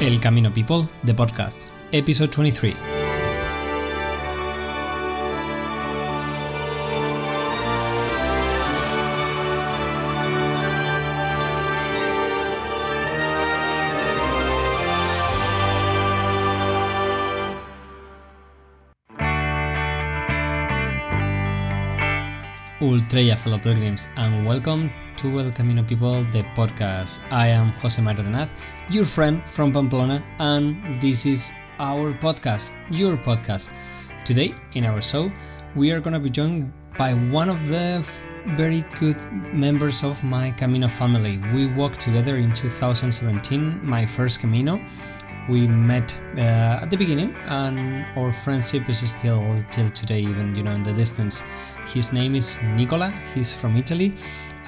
El Camino People, the podcast, episode 23. Ultreya fellow pilgrims and welcome to Camino People, the podcast. I am Jose Martinez, your friend from Pamplona, and this is our podcast, your podcast. Today, in our show, we are going to be joined by one of the very good members of my Camino family. We walked together in 2017, my first Camino. We met uh, at the beginning, and our friendship is still till today, even you know in the distance. His name is Nicola. He's from Italy,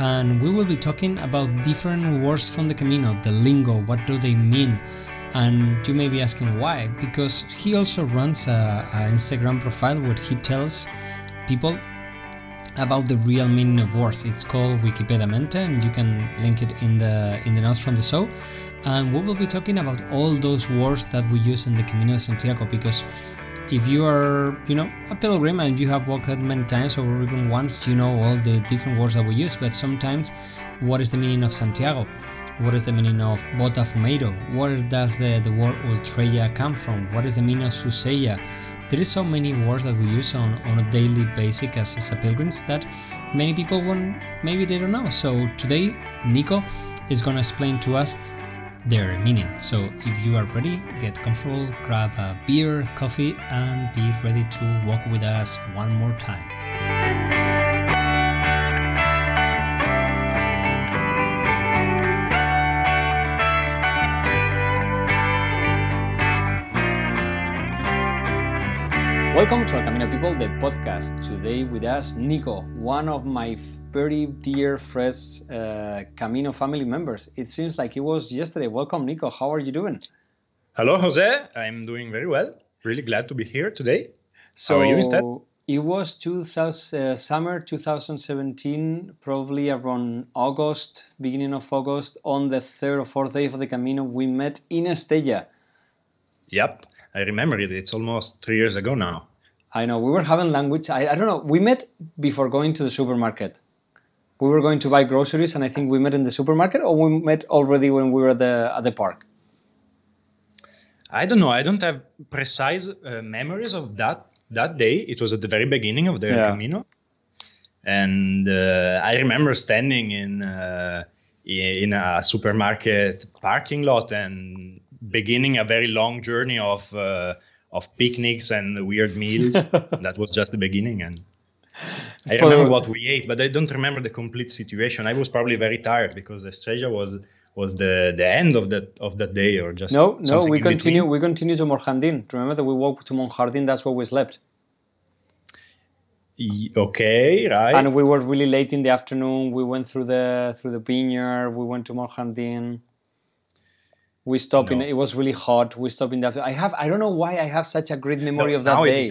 and we will be talking about different words from the Camino, the lingo, what do they mean. And you may be asking why, because he also runs a, a Instagram profile where he tells people about the real meaning of words. It's called Wikipedia Mente, and you can link it in the in the notes from the show. And we will be talking about all those words that we use in the Camino de Santiago because if you are, you know, a pilgrim and you have walked many times or even once, you know all the different words that we use. But sometimes, what is the meaning of Santiago? What is the meaning of Botafumeiro? Where does the, the word Ultreya come from? What is the meaning of Suseya? There is so many words that we use on, on a daily basis as, as a pilgrims that many people won't, maybe they don't know. So today, Nico is to explain to us their meaning. So if you are ready, get comfortable, grab a beer, coffee, and be ready to walk with us one more time. Welcome to El Camino People, the podcast. Today with us, Nico, one of my very dear friends, uh, Camino family members. It seems like it was yesterday. Welcome, Nico. How are you doing? Hello, Jose. I'm doing very well. Really glad to be here today. So How are you instead? It was 2000, uh, summer 2017, probably around August, beginning of August, on the third or fourth day of the Camino, we met in Estella. Yep, I remember it. It's almost three years ago now. I know we were having language. I, I don't know. We met before going to the supermarket. We were going to buy groceries, and I think we met in the supermarket, or we met already when we were at the at the park. I don't know. I don't have precise uh, memories of that that day. It was at the very beginning of the Yeah. Camino, and uh, I remember standing in uh, in a supermarket parking lot and beginning a very long journey of uh, of picnics and weird meals. that was just the beginning, and I For- remember what we ate, but I don't remember the complete situation. I was probably very tired because Estrella was was the the end of that of that day or just No, no, we continue. between. We continue to Monjardin. Remember that we walked to Monjardin. That's where we slept, Okay, right. and we were really late in the afternoon. We went through the through the vineyard. We went to Monjardin. We stopped in. It was really hot. We stopped in the. after- I have. I don't know why I have such a great memory No, of that day.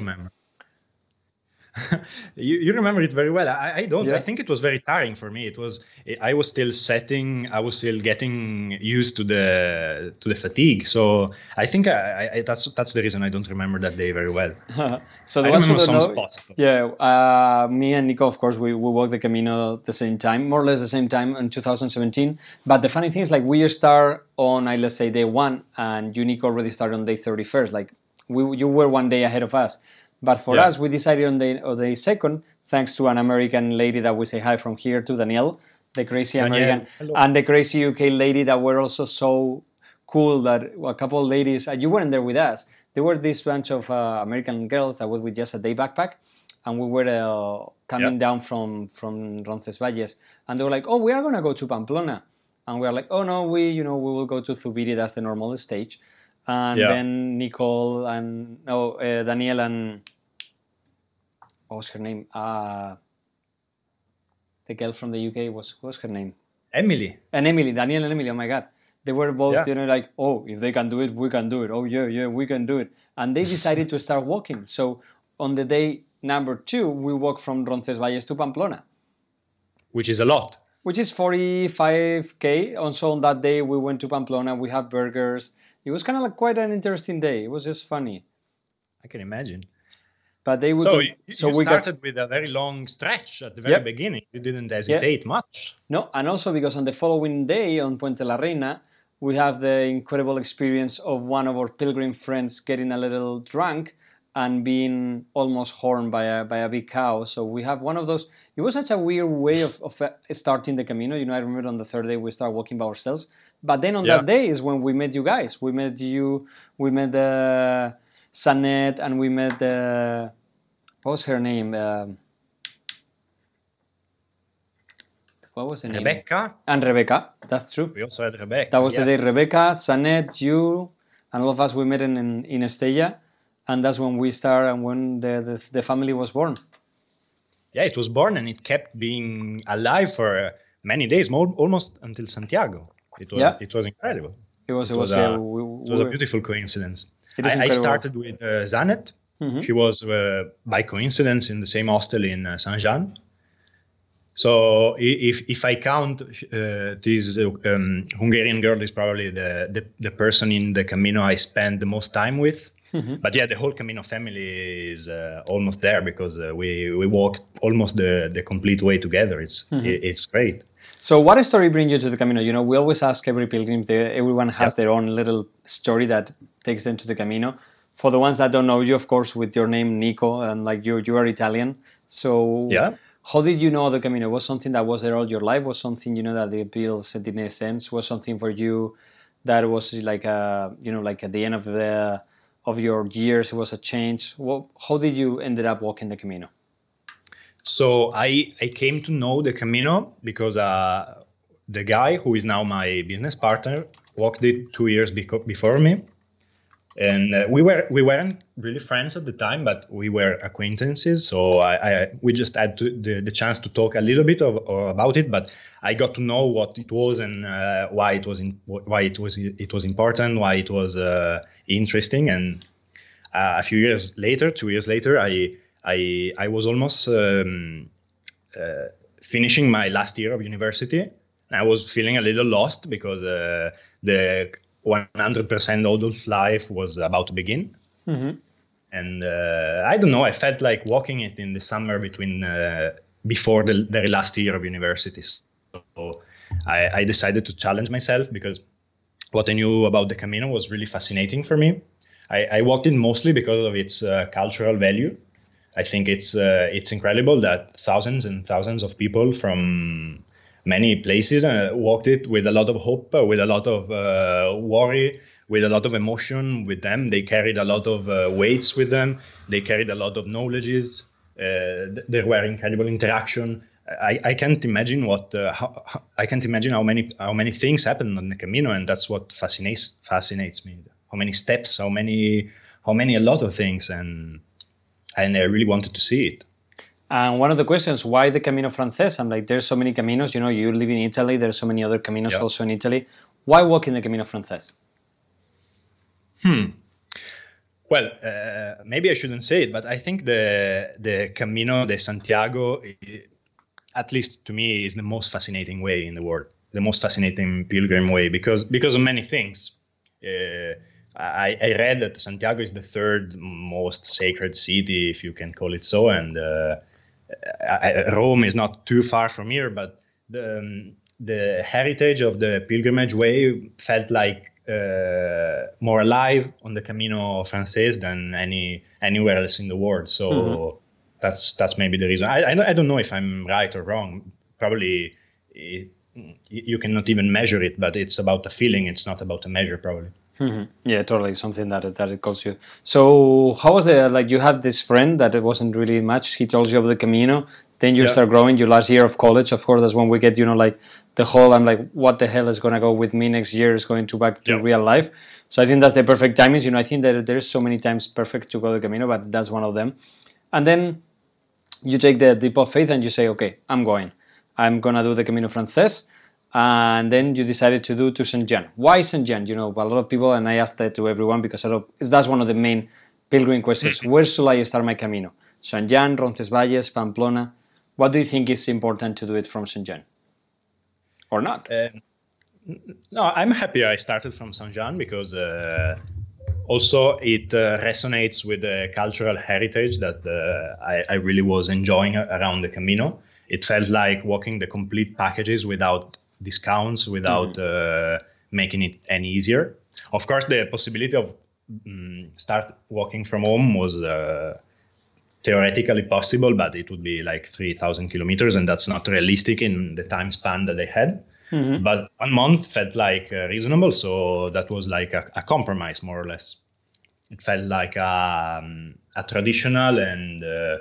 you, you remember it very well. I, I don't. Yeah. I think it was very tiring for me. It was. I was still setting. I was still getting used to the to the fatigue. So I think I, I, that's that's the reason I don't remember that day very well. So I the who remember some know- spots. Yeah, uh, me and Nico, of course, we, we walked the Camino at the same time, more or less the same time in 2017. But the funny thing is, like, we start on, I let's say, day one, and you, Nico, already started on day 31st. Like, we, you were one day ahead of us. But for Yeah. us, we decided on the on day second, thanks to an American lady that we say hi from here to Danielle, the crazy Danielle, American, hello. and the crazy UK lady that were also so cool that a couple of ladies, and you weren't there with us. There were this bunch of uh, American girls that were with just a day backpack, and we were uh, coming Yeah. down from from Roncesvalles, and they were like, "Oh, we are gonna go to Pamplona," and we are like, "Oh no, we you know we will go to Zubiri. That's the normal stage." And Yeah. then Nicole and no uh, Danielle and what was her name? Uh, the girl from the UK was what was her name? Emily. and Emily, Danielle and Emily, oh my god. They were both, Yeah. you know, like, oh, if they can do it, we can do it. Oh, yeah, yeah, we can do it. And they decided to start walking. So on the day number two, we walked from Roncesvalles to Pamplona, which is a lot. which is 45k. And so on that day, we went to Pamplona. We had burgers. It it was kind of like quite an interesting day. It was just funny. I can imagine. But they would. So you, so you we got started with a very long stretch at the very Yep. beginning. You didn't hesitate much. No, and also because on the following day on Puente la Reina, we have the incredible experience of one of our pilgrim friends getting a little drunk and being almost horned by a, by a big cow. So we have one of those. It was such a weird way of, of uh, starting the Camino. You know, I remember on the third day we started walking by ourselves. But then on Yeah. that day is when we met you guys. We met you, we met uh, Sanet, and we met, uh, what was her name? Um what was the name? Rebecca. And Rebecca, that's true. We also had Rebecca. That was yeah. the day Rebecca, Sanet, you, and all of us we met in, in, in Estella, and that's when we started and when the, the, the family was born. Yeah, it was born and it kept being alive for uh, many days, mo- almost until Santiago. It was Yeah. it was incredible. It was, it It was, was, uh, a- we, It was a beautiful coincidence. I, I started with uh, Zanet. Mhm. She was uh, by coincidence in the same hostel in uh, Saint Jean. So if if I count uh, this um, Hungarian girl is probably the, the the person in the Camino I spend the most time with. Mhm. But yeah, the whole Camino family is uh, almost there because uh, we we walked almost the, the complete way together. It's Mm-hmm. it, it's great. So, what story bring you to the Camino? You know, we always ask every pilgrim. They, everyone has their own little story that takes them to the Camino. For the ones that don't know you, of course, with your name Nico, and like you, you are Italian. So, Yeah. how did you know the Camino? Was something that was there all your life? Was something you know that the appeals didn't make sense? Was something for you that was like a you know like at the end of the of your years? It was a change. Well, how did you ended up walking the Camino? So I I came to know the Camino because uh, the guy who is now my business partner walked it two years beco- before me, and uh, we were we weren't really friends at the time, but we were acquaintances. So I, I we just had to, the the chance to talk a little bit of, about it, but I got to know what it was and uh, why it was in, why it was it was important, why it was uh, interesting, and uh, a few years later, two years later, I I I was almost um, uh, finishing my last year of university. I was feeling a little lost because uh, the 100% adult life was about to begin, Mm-hmm. and uh, I don't know. I felt like walking it in the summer between uh, before the very last year of university. So I, I decided to challenge myself because what I knew about the Camino was really fascinating for me. I, I walked it mostly because of its uh, cultural value. I think it's uh, it's incredible that thousands and thousands of people from many places uh, walked it with a lot of hope, uh, with a lot of uh, worry, with a lot of emotion with them. They carried a lot of uh, weights with them. They carried a lot of knowledges. Uh, th- there were incredible interaction. I, I can't imagine what how- I can't imagine how many how many things happened on the Camino, and that's what fascinates fascinates me. How many steps, how many how many a lot of things, and and I really wanted to see it. And one of the questions, why the Camino Frances? I'm like, there's so many caminos. You know, you live in Italy. There's so many other caminos Yeah. also in Italy. Why walk in the Camino Frances? Hmm. Well, uh, maybe I shouldn't say it, but I think the the Camino de Santiago, at least to me, is the most fascinating way in the world, the most fascinating pilgrim way because because of many things. Uh, I, I read that Santiago is the third most sacred city, if you can call it so, and uh, I, Rome is not too far from here, but the um, the heritage of the pilgrimage way felt like uh, more alive on the Camino Frances than any anywhere else in the world. So that's that's maybe the reason. I, I don't- I don't know if I'm right or wrong. Probably it, you cannot even measure it, but it's about a feeling. It's not about a measure, probably. Mhm. Yeah, totally. Something that that it calls you. So how was it? Like you had this friend that it wasn't really much. He told you of the Camino. Then you Yeah. start growing. Your last year of college, of course, that's when we get you know like the whole. I'm like, what the hell is gonna go with me next year? Is going to back to Yeah. real life. So I think that's the perfect timing. You know, I think that there's so many times perfect to go the Camino, but that's one of them. And then you take the deep of faith and you say, okay, I'm going. I'm gonna do the Camino Frances. And then you decided to do to Saint Jean. Why Saint Jean? You know, a lot of people, and I asked that to everyone because I that's one of the main pilgrim questions. Where should I start my Camino? Saint Jean, Roncesvalles, Pamplona. What do you think is important to do it from Saint Jean? Or not? Um, No, I'm happy I started from Saint Jean because uh, also it uh, resonates with the cultural heritage that uh, I, I, really was enjoying around the Camino. It felt like walking the complete packages without discounts, without mm-hmm. making it any easier. Of course, the possibility of um, start walking from home was uh, theoretically possible, but it would be like 3,000 kilometers, and that's not realistic in the time span that they had. Mm-hmm. But one month felt like uh, reasonable, so that was like a, a, compromise, more or less. It felt like a, um, a traditional and uh,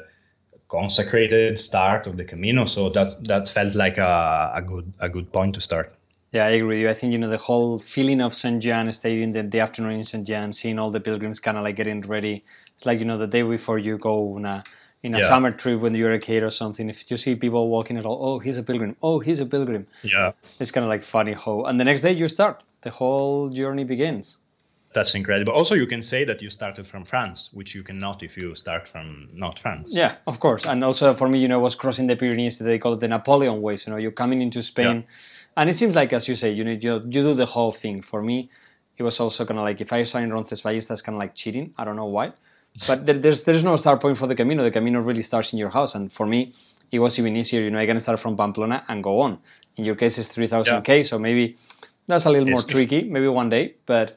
consecrated start of the Camino, so that that felt like a, a good a good point to start. Yeah, I agree with you. I think you know the whole feeling of Saint Jean, staying the, the afternoon in Saint Jean, seeing all the pilgrims kind of like getting ready. It's like you know the day before you go on a in a yeah. summer trip when you're a kid or something. If you see people walking at all, oh, he's a pilgrim. Oh, he's a pilgrim. Yeah, it's kind of like funny how. And the next day you start. The whole journey begins. That's incredible. Also, you can say that you started from France, which you cannot if you start from not France. Yeah, of course. And also for me, you know, was crossing the Pyrenees. They call it the Napoleon way. So, you know, you're coming into Spain. Yeah and it seems like as you say you know you, you do the whole thing for me it was also kind of like if i sign Roncesvalles that's kind of like cheating i don't know why but there, there's there's no start point for the camino the camino really starts in your house and for me it was even easier you know i can start from pamplona and go on in your case it's 3000 k so maybe that's a little more tricky maybe one day but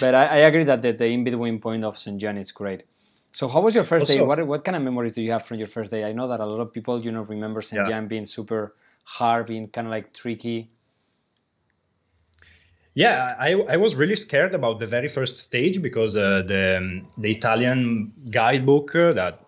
but I, I agree that the, the in-between point of st john is great so how was your first also, day what, what kind of memories do you have from your first day i know that a lot of people you know remember st yeah. john being super hard, being kind of like tricky? Yeah, I, I was really scared about the very first stage because uh, the um, the Italian guidebook uh, that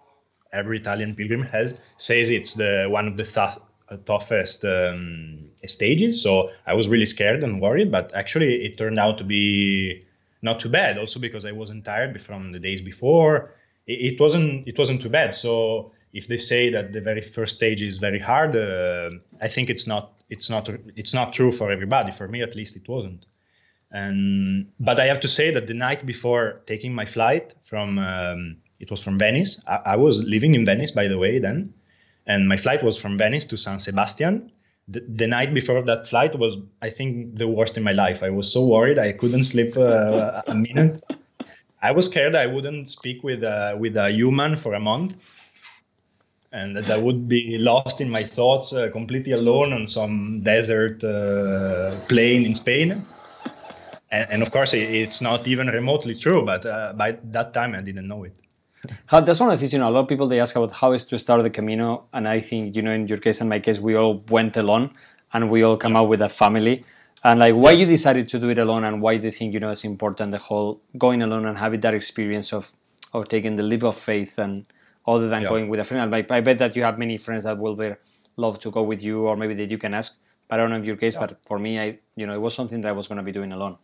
every Italian pilgrim has says it's the one of the th- uh, toughest um, stages. So I was really scared and worried, but actually it turned out to be not too bad. Also because I wasn't tired from the days before. It, it wasn't it wasn't too bad. So if they say that the very first stage is very hard, uh, I think it's not it's not it's not true for everybody. For me, at least, it wasn't. And but I have to say that the night before taking my flight from um, it was from Venice. I, I, was living in Venice, by the way, then, and my flight was from Venice to San Sebastian. The, the night before that flight was, I think, the worst in my life. I was so worried I couldn't sleep uh, a minute. I was scared I wouldn't speak with uh, with a human for a month and that I would be lost in my thoughts uh, completely alone on some desert uh, plain in Spain. And, and, of course, it's not even remotely true, but uh, by that time I didn't know it. How, that's one of the things, you know, a lot of people they ask about how is to start the Camino. And I think, you know, in your case and my case, we all went alone and we all come out with a family. And like, why you decided to do it alone and why do you think, you know, it's important the whole going alone and having that experience of, of taking the leap of faith and, other than yeah. going with a friend. I, I bet that you have many friends that will be love to go with you, or maybe that you can ask. But I don't know if your case, yeah. but for me, I you know it was something that I was going to be doing alone.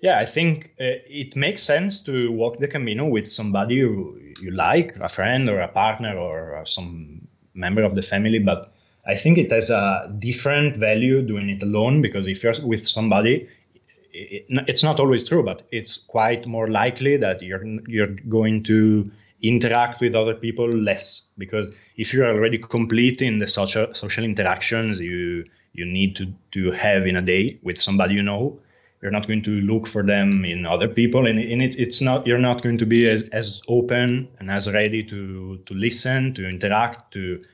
Yeah, I think uh, it makes sense to walk the Camino with somebody you, you like, a friend or a partner or some member of the family. But I think it has a different value doing it alone because if you're with somebody, it, it's not always true, but it's quite more likely that you're you're going to interact with other people less because if you're already complete in the social social interactions you you need to to have in a day with somebody you know you're not going to look for them in other people and, and it's it's not you're not going to be as, as open and as ready to to listen to interact to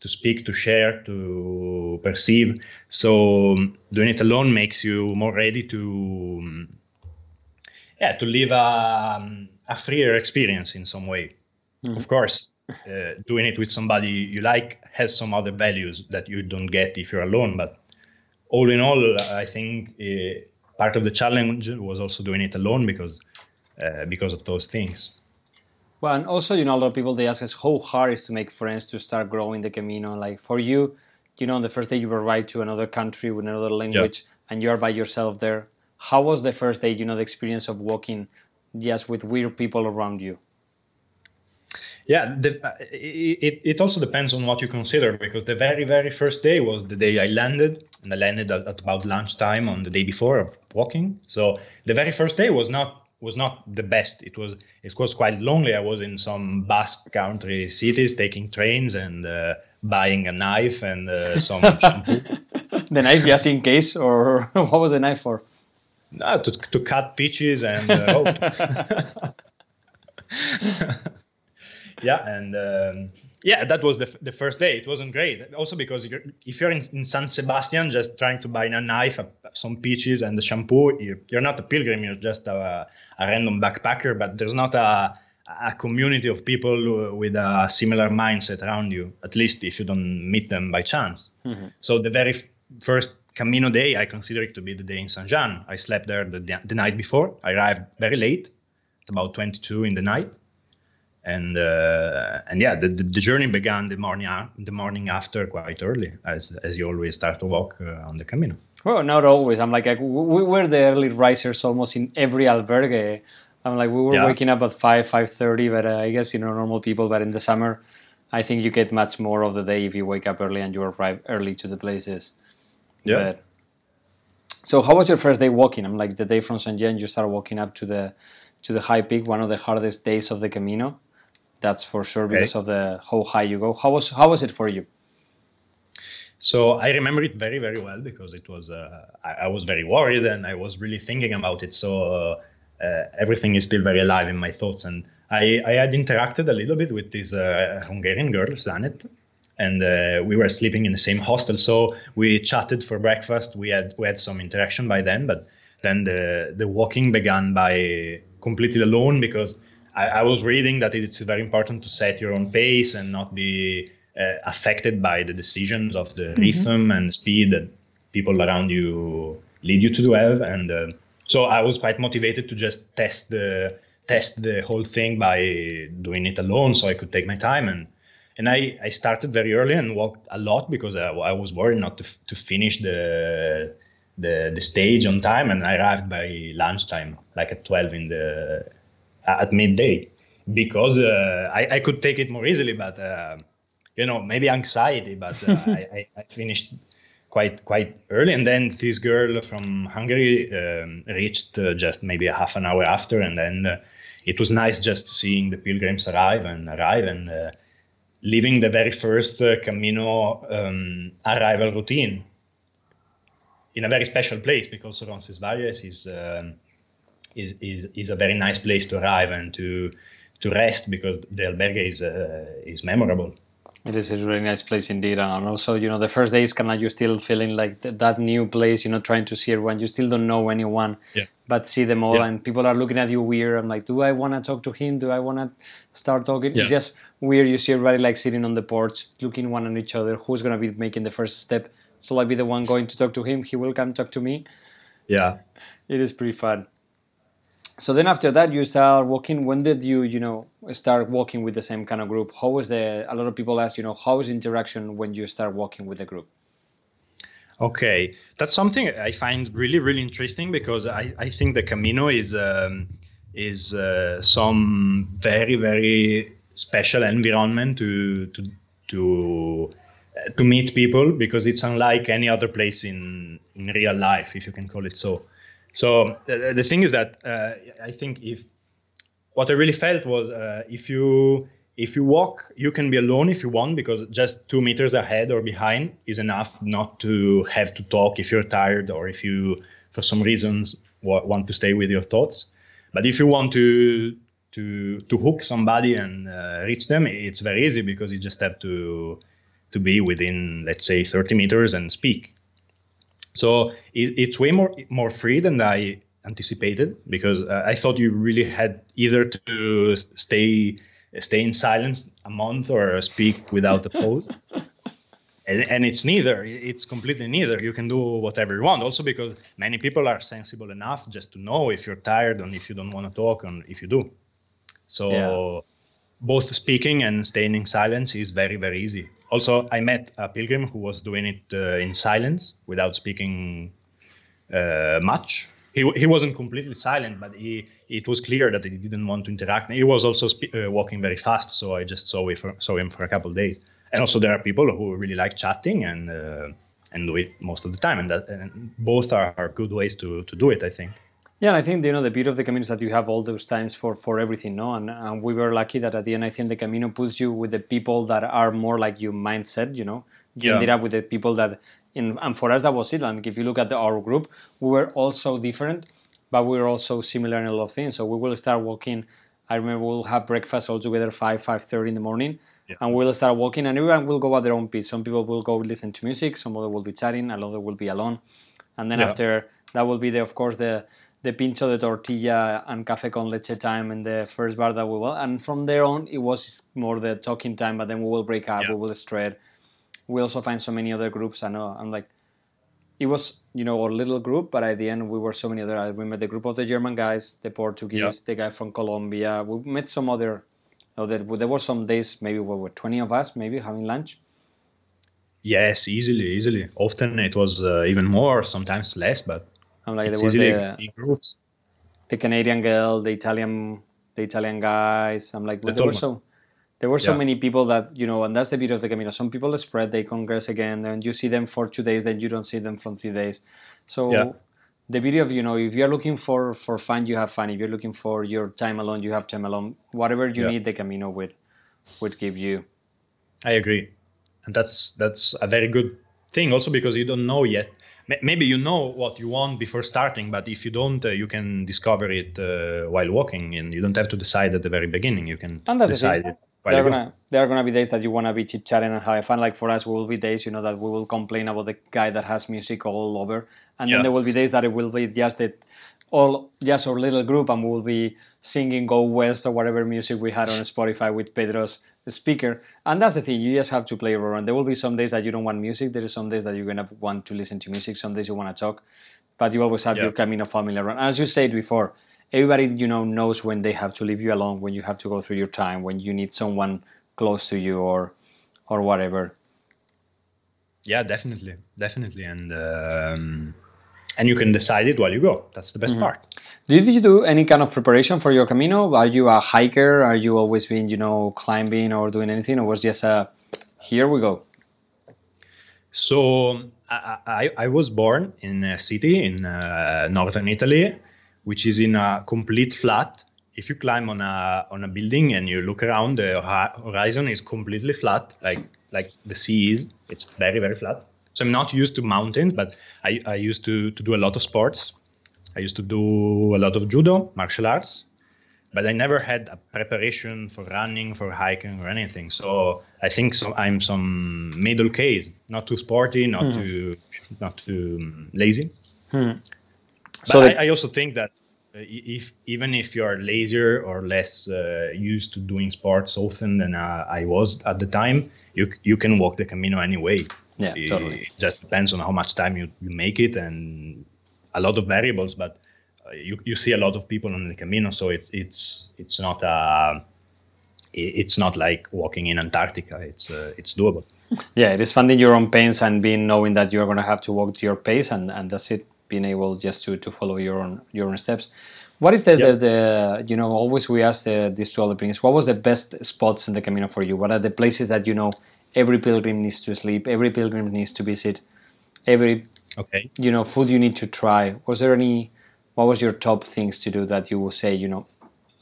to speak to share to perceive so doing it alone makes you more ready to yeah to live a, a freer experience in some way Mm-hmm. Of course, uh, doing it with somebody you like has some other values that you don't get if you're alone. But all in all, I think uh, part of the challenge was also doing it alone because uh, because of those things. Well, and also, you know, a lot of people they ask us how hard is to make friends to start growing the Camino. Like for you, you know, on the first day you arrived to another country with another language, yeah. and you're by yourself there. How was the first day? You know, the experience of walking, yes, with weird people around you yeah the, uh, it, it also depends on what you consider because the very very first day was the day i landed and i landed at, at about lunchtime on the day before of walking so the very first day was not was not the best it was it was quite lonely i was in some basque country cities taking trains and uh, buying a knife and uh, some shampoo. The knife just in case, or what was the knife for? No, to, to cut peaches and uh, hope. yeah, and um, yeah, that was the, the first day. It wasn't great. Also because you're, if you're in, in, San Sebastian just trying to buy a knife, a, some peaches, and the shampoo, you're, you're not a pilgrim. You're just a, a random backpacker. But there's not a a community of people with a similar mindset around you. At least if you don't meet them by chance. Mm-hmm. So the very f- first Camino day, I consider it to be the day in Saint Jean. I slept there the, the night before. I arrived very late, about 22 in the night and uh, and yeah, the, the, the, journey began the morning the morning after quite early, as as you always start to walk uh, on the Camino. Well, not always. I'm like, like we were the early risers almost in every albergue. I'm like we were yeah. waking up at five five thirty, but uh, I guess you know normal people. But in the summer, I think you get much more of the day if you wake up early and you arrive early to the places. Yeah. But, so how was your first day walking? I'm like the day from Saint Jean, you start walking up to the to the high peak, one of the hardest days of the Camino. That's for sure because okay. of the how high you go. How was how was it for you? So I remember it very very well because it was uh, I, I, was very worried and I was really thinking about it. So uh, uh, everything is still very alive in my thoughts. And I, I had interacted a little bit with this uh, Hungarian girl, Zanet, and uh, we were sleeping in the same hostel. So we chatted for breakfast. We had we had some interaction by then, but then the the walking began by completely alone because I, I, was reading that it's very important to set your own pace and not be uh, affected by the decisions of the mm-hmm. rhythm and speed that people around you lead you to do. have. And uh, so I was quite motivated to just test the test the whole thing by doing it alone, so I could take my time and. And I, I started very early and walked a lot because I, I was worried not to, to finish the, the the stage on time and I arrived by lunchtime, like at 12 in the at midday because uh, I, I, could take it more easily, but uh, you know maybe anxiety. But uh, I, I, finished quite quite early, and then this girl from Hungary um, reached uh, just maybe a half an hour after, and then uh, it was nice just seeing the pilgrims arrive and arrive and uh, living the very first Camino um, arrival routine in a very special place because Roncesvalles is. Um, is, is, is a very nice place to arrive and to to rest because the albergue is uh, is memorable. It is a really nice place indeed, and also you know the first days kind of you still feeling like th- that new place, you know, trying to see everyone. You still don't know anyone, yeah. but see them all, yeah. and people are looking at you weird. I'm like, do I want to talk to him? Do I want to start talking? Yeah. It's just weird. You see everybody like sitting on the porch, looking one at each other. Who's gonna be making the first step? So I'll be the one going to talk to him? He will come talk to me. Yeah, it is pretty fun so then after that you start walking. When did you you know start walking with the same kind of group? How was the a lot of people ask you know how is interaction when you start walking with the group? Okay. That's something i find really really interesting because i, I think the camino is um, is uh, some very very special environment to to to uh, to meet people because it's unlike any other place in in real life if you can call it so so the, the thing is that uh, I think if what I really felt was uh, if you if you walk, you can be alone if you want because just two meters ahead or behind is enough not to have to talk if you're tired or if you for some reasons want to stay with your thoughts. But if you want to to to hook somebody and uh, reach them, it's very easy because you just have to to be within let's say 30 meters and speak. So it, it's way more more free than I anticipated because uh, I thought you really had either to stay stay in silence a month or speak without a pause. and, and it's neither. It's completely neither. You can do whatever you want. Also because many people are sensible enough just to know if you're tired and if you don't want to talk and if you do. So yeah. both speaking and staying in silence is very very easy also, I met a pilgrim who was doing it uh, in silence without speaking uh, much. He, he wasn't completely silent, but he, it was clear that he didn't want to interact. He was also spe- uh, walking very fast, so I just saw, for, saw him for a couple of days. And also, there are people who really like chatting and uh, and do it most of the time, and that and both are, are good ways to, to do it, I think. Yeah, I think you know the beauty of the Camino is that you have all those times for for everything, no? And, and we were lucky that at the end, I think the Camino puts you with the people that are more like you mindset. You know, you Yeah. ended up with the people that, in and for us that was it. Like if you look at the, our group, we were all so different, but we were also similar in a lot of things. So we will start walking. I remember we'll have breakfast all together five five thirty in the morning, Yeah. and we'll start walking, and everyone will go at their own pace. Some people will go listen to music, some other will be chatting, another will be alone, and then Yeah. after that will be the of course the the pincho de tortilla and café con leche time in the first bar that we will, and from there on it was more the talking time. But then we will break up, Yeah. we will straight. We also find so many other groups. I know I'm like it was you know our little group, but at the end we were so many other. I remember the group of the German guys, the Portuguese, the guy from Colombia. We met some other. Oh, there, there were some days maybe we were twenty of us maybe having lunch. Yes, easily, easily. Often it was uh, even more, sometimes less, but I'm like it's there was the, groups. the Canadian girl, the Italian, the Italian guys. I'm like, The there were so, there were so Yeah. many people that you know, and that's the beauty of the Camino. Some people spread, they congress again, and you see them for two days, then you don't see them from three days. So Yeah. the beauty of you know, if you're looking for for fun, you have fun. If you're looking for your time alone, you have time alone. Whatever you Yeah. need, the Camino would would give you. I agree, and that's that's a very good thing. Also because you don't know yet. Ma- Maybe you know what you want before starting, but if you don't, uh, you can discover it uh, while walking, and you don't have to decide at the very beginning. You can And that's the decide thing. it There are gonna there are gonna be days that you wanna be chit chatting and have fun. Like for us, will be days you know that we will complain about the guy that has music all over, and then there will be days that it will be just that all just our little group, and we will be singing "Go West" or whatever music we had on Spotify with Pedro's speaker. And that's the thing; you just have to play around. There will be some days that you don't want music. There is some days that you're gonna want to listen to music. Some days you want to talk, but you always have your Camino family around. As you said before, everybody you know knows when they have to leave you alone, when you have to go through your time, when you need someone close to you, or or whatever. Yeah, definitely, definitely, and um, and you can decide it while you go. That's the best Mm-hmm. part. Did you do any kind of preparation for your Camino? Are you a hiker? Are you always been, you know, climbing or doing anything, or was just a here we go? So I, I, I was born in a city in uh, northern Italy, which is in a complete flat. If you climb on a on a building and you look around, the horizon is completely flat, like like the sea is. It's very very flat. So I'm not used to mountains, but I, I used to, to do a lot of sports. I used to do a lot of judo, martial arts, but I never had a preparation for running, for hiking, or anything. So I think so, I'm some middle case, not too sporty, not too not too um, lazy. But So I, I also think that uh, if even if you are lazier or less uh, used to doing sports often than uh, I was at the time, you you can walk the Camino anyway. Yeah, it, totally. It just depends on how much time you, you make it and a lot of variables. But uh, you, you see a lot of people on the Camino, so it's it's it's not a i- it's not like walking in Antarctica. It's uh, it's doable. Yeah, it is finding your own pains and being knowing that you're gonna have to walk to your pace, and, and that's it. Being able just to, to follow your own your own steps. What is the, Yeah. the, the you know always we ask the, these two other things. What was the best spots in the Camino for you? What are the places that you know every pilgrim needs to sleep, every pilgrim needs to visit, every Okay. you know food you need to try? Was there any? What was your top things to do that you will say you know?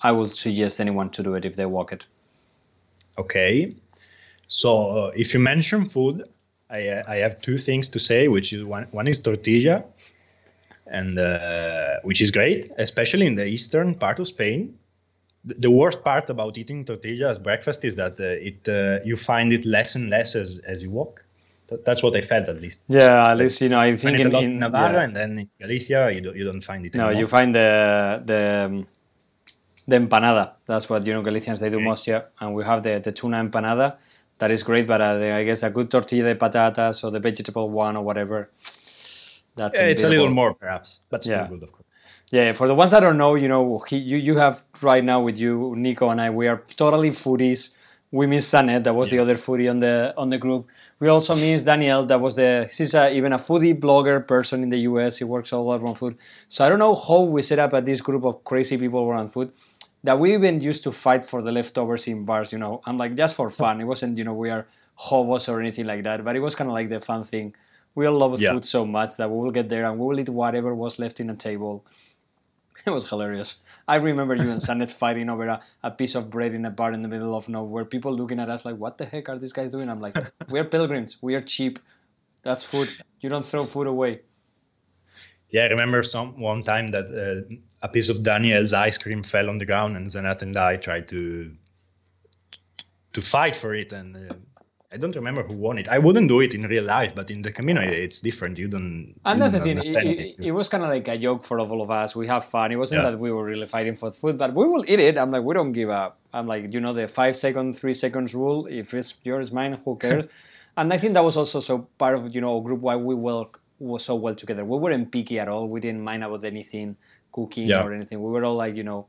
I would suggest anyone to do it if they walk it. Okay. So uh, if you mention food, I, uh, I have two things to say, which is one, one is tortilla, and uh, which is great, especially in the eastern part of Spain. The, worst part about eating tortilla as breakfast is that uh, it uh, you find it less and less as, as you walk. That, that's what I felt at least. Yeah, at least you know I think in, in Navarra yeah. and then in Galicia you don't, you don't find it No, anymore. you find the the um, the empanada. That's what you know Galicians they do most yeah. And we have the, the tuna empanada. That is great, but uh, the, I guess a good tortilla de patatas or the vegetable one or whatever. That's Yeah, it's a little more perhaps, but still Yeah. good of course. Yeah, for the ones that don't know, you know, he, you you have right now with you, Nico and I, we are totally foodies. We miss Sanet, that was the other foodie on the on the group. We also miss Danielle, that was the he's a, even a foodie blogger person in the US. He works all around food. So I don't know how we set up at this group of crazy people around food that we even used to fight for the leftovers in bars. You know, I'm like just for fun. It wasn't you know we are hobos or anything like that, but it was kind of like the fun thing. We all love Yeah. food so much that we will get there and we will eat whatever was left in a table It was hilarious. I remember you and Sanet fighting over a, a piece of bread in a bar in the middle of nowhere. People looking at us like, "What the heck are these guys doing?" I'm like, "We're pilgrims. We are cheap. That's food. You don't throw food away." Yeah, I remember some one time that uh, a piece of Danielle's ice cream fell on the ground, and Zanat and I tried to to fight for it, and uh, I don't remember who won it. I wouldn't do it in real life, but in the Camino, it's different. You don't. And you that's the thing. It, it, it was kind of like a joke for all of us. We have fun. It wasn't Yeah. that we were really fighting for food, but we will eat it. I'm like, we don't give up. I'm like, you know, the five second, three seconds rule. If it's yours, mine, who cares? and I think that was also so part of you know group why we work was so well together. We weren't picky at all. We didn't mind about anything, cooking Yeah. or anything. We were all like, you know,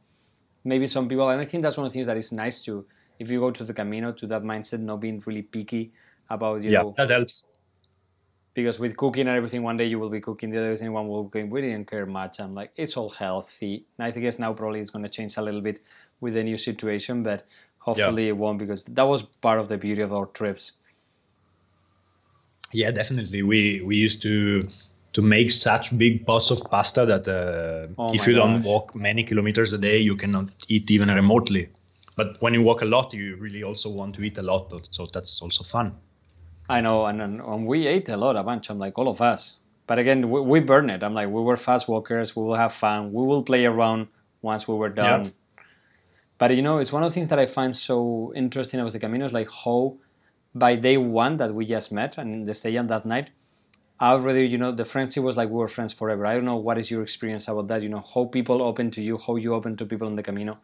maybe some people, and I think that's one of the things that is nice to if you go to the Camino to that mindset, not being really picky about you yeah, know that helps. because with cooking and everything, one day you will be cooking, the other day one will be cooking. We didn't care much. I'm like, it's all healthy. And I guess now probably it's going to change a little bit with the new situation, but hopefully it won't because that was part of the beauty of our trips. Yeah, definitely. We we used to to make such big pots of pasta that uh, Oh if you don't walk many kilometers a day, you cannot eat even remotely. But when you walk a lot, you really also want to eat a lot. So that's also fun. I know, and, and, and we ate a lot, a bunch. I'm like, all of us. But again, we, we burn it. I'm like, we were fast walkers. We will have fun. We will play around once we were done. Yeah. But you know, it's one of the things that I find so interesting about the Camino is like how by day one that we just met and the stay on that night, I already, you know, the friendship was like we were friends forever. I don't know what is your experience about that. You know, how people open to you, how you open to people on the Camino,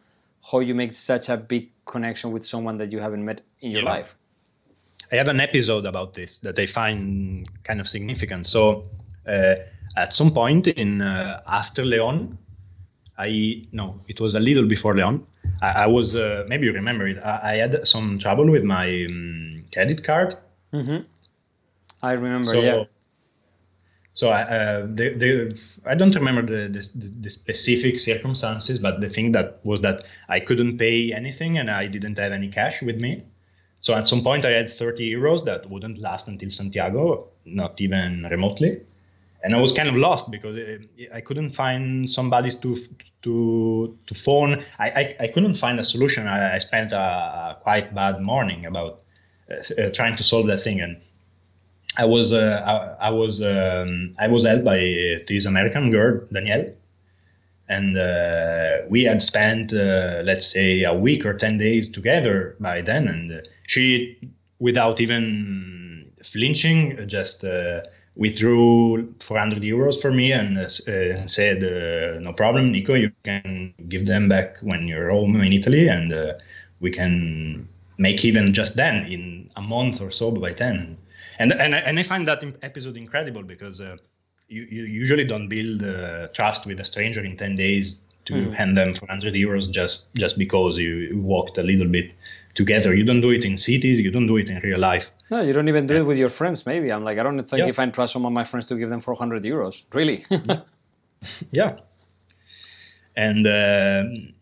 how you make such a big connection with someone that you haven't met in your Yeah. life. I have an episode about this that I find kind of significant. So uh, at some point in uh, after Leon, I no, it was a little before Leon. I, I was uh, maybe you remember it. I, I had some trouble with my um, credit card. Mm-hmm. I remember, so yeah. So I, uh, I don't remember the, the, the specific circumstances, but the thing that was that I couldn't pay anything and I didn't have any cash with me. So at some point I had 30 euros that wouldn't last until Santiago, not even remotely. And I was kind of lost because uh, I couldn't find somebody to to to phone. I, I, I couldn't find a solution. I, I spent a, quite bad morning about uh, trying to solve that thing, and I was uh, I, I was um, I was helped by uh, this American girl Danielle, and uh, we had spent uh, let's say a week or ten days together by then, and uh, she, without even flinching, just uh, withdrew 400 euros for me and said, "No problem, Nico, you can give them back when you're home in Italy, and we can make even just then in a month or so by then." And and I, and I find that episode incredible because uh, you, you usually don't build uh, trust with a stranger in 10 days to Mhm. hand them 400 euros just just because you, walked a little bit together. You don't do it in cities. You don't do it in real life. No, you don't even do it with your friends, maybe. I'm like, I don't think Yeah. if I trust some of my friends to give them 400 euros. Really? Yeah. And um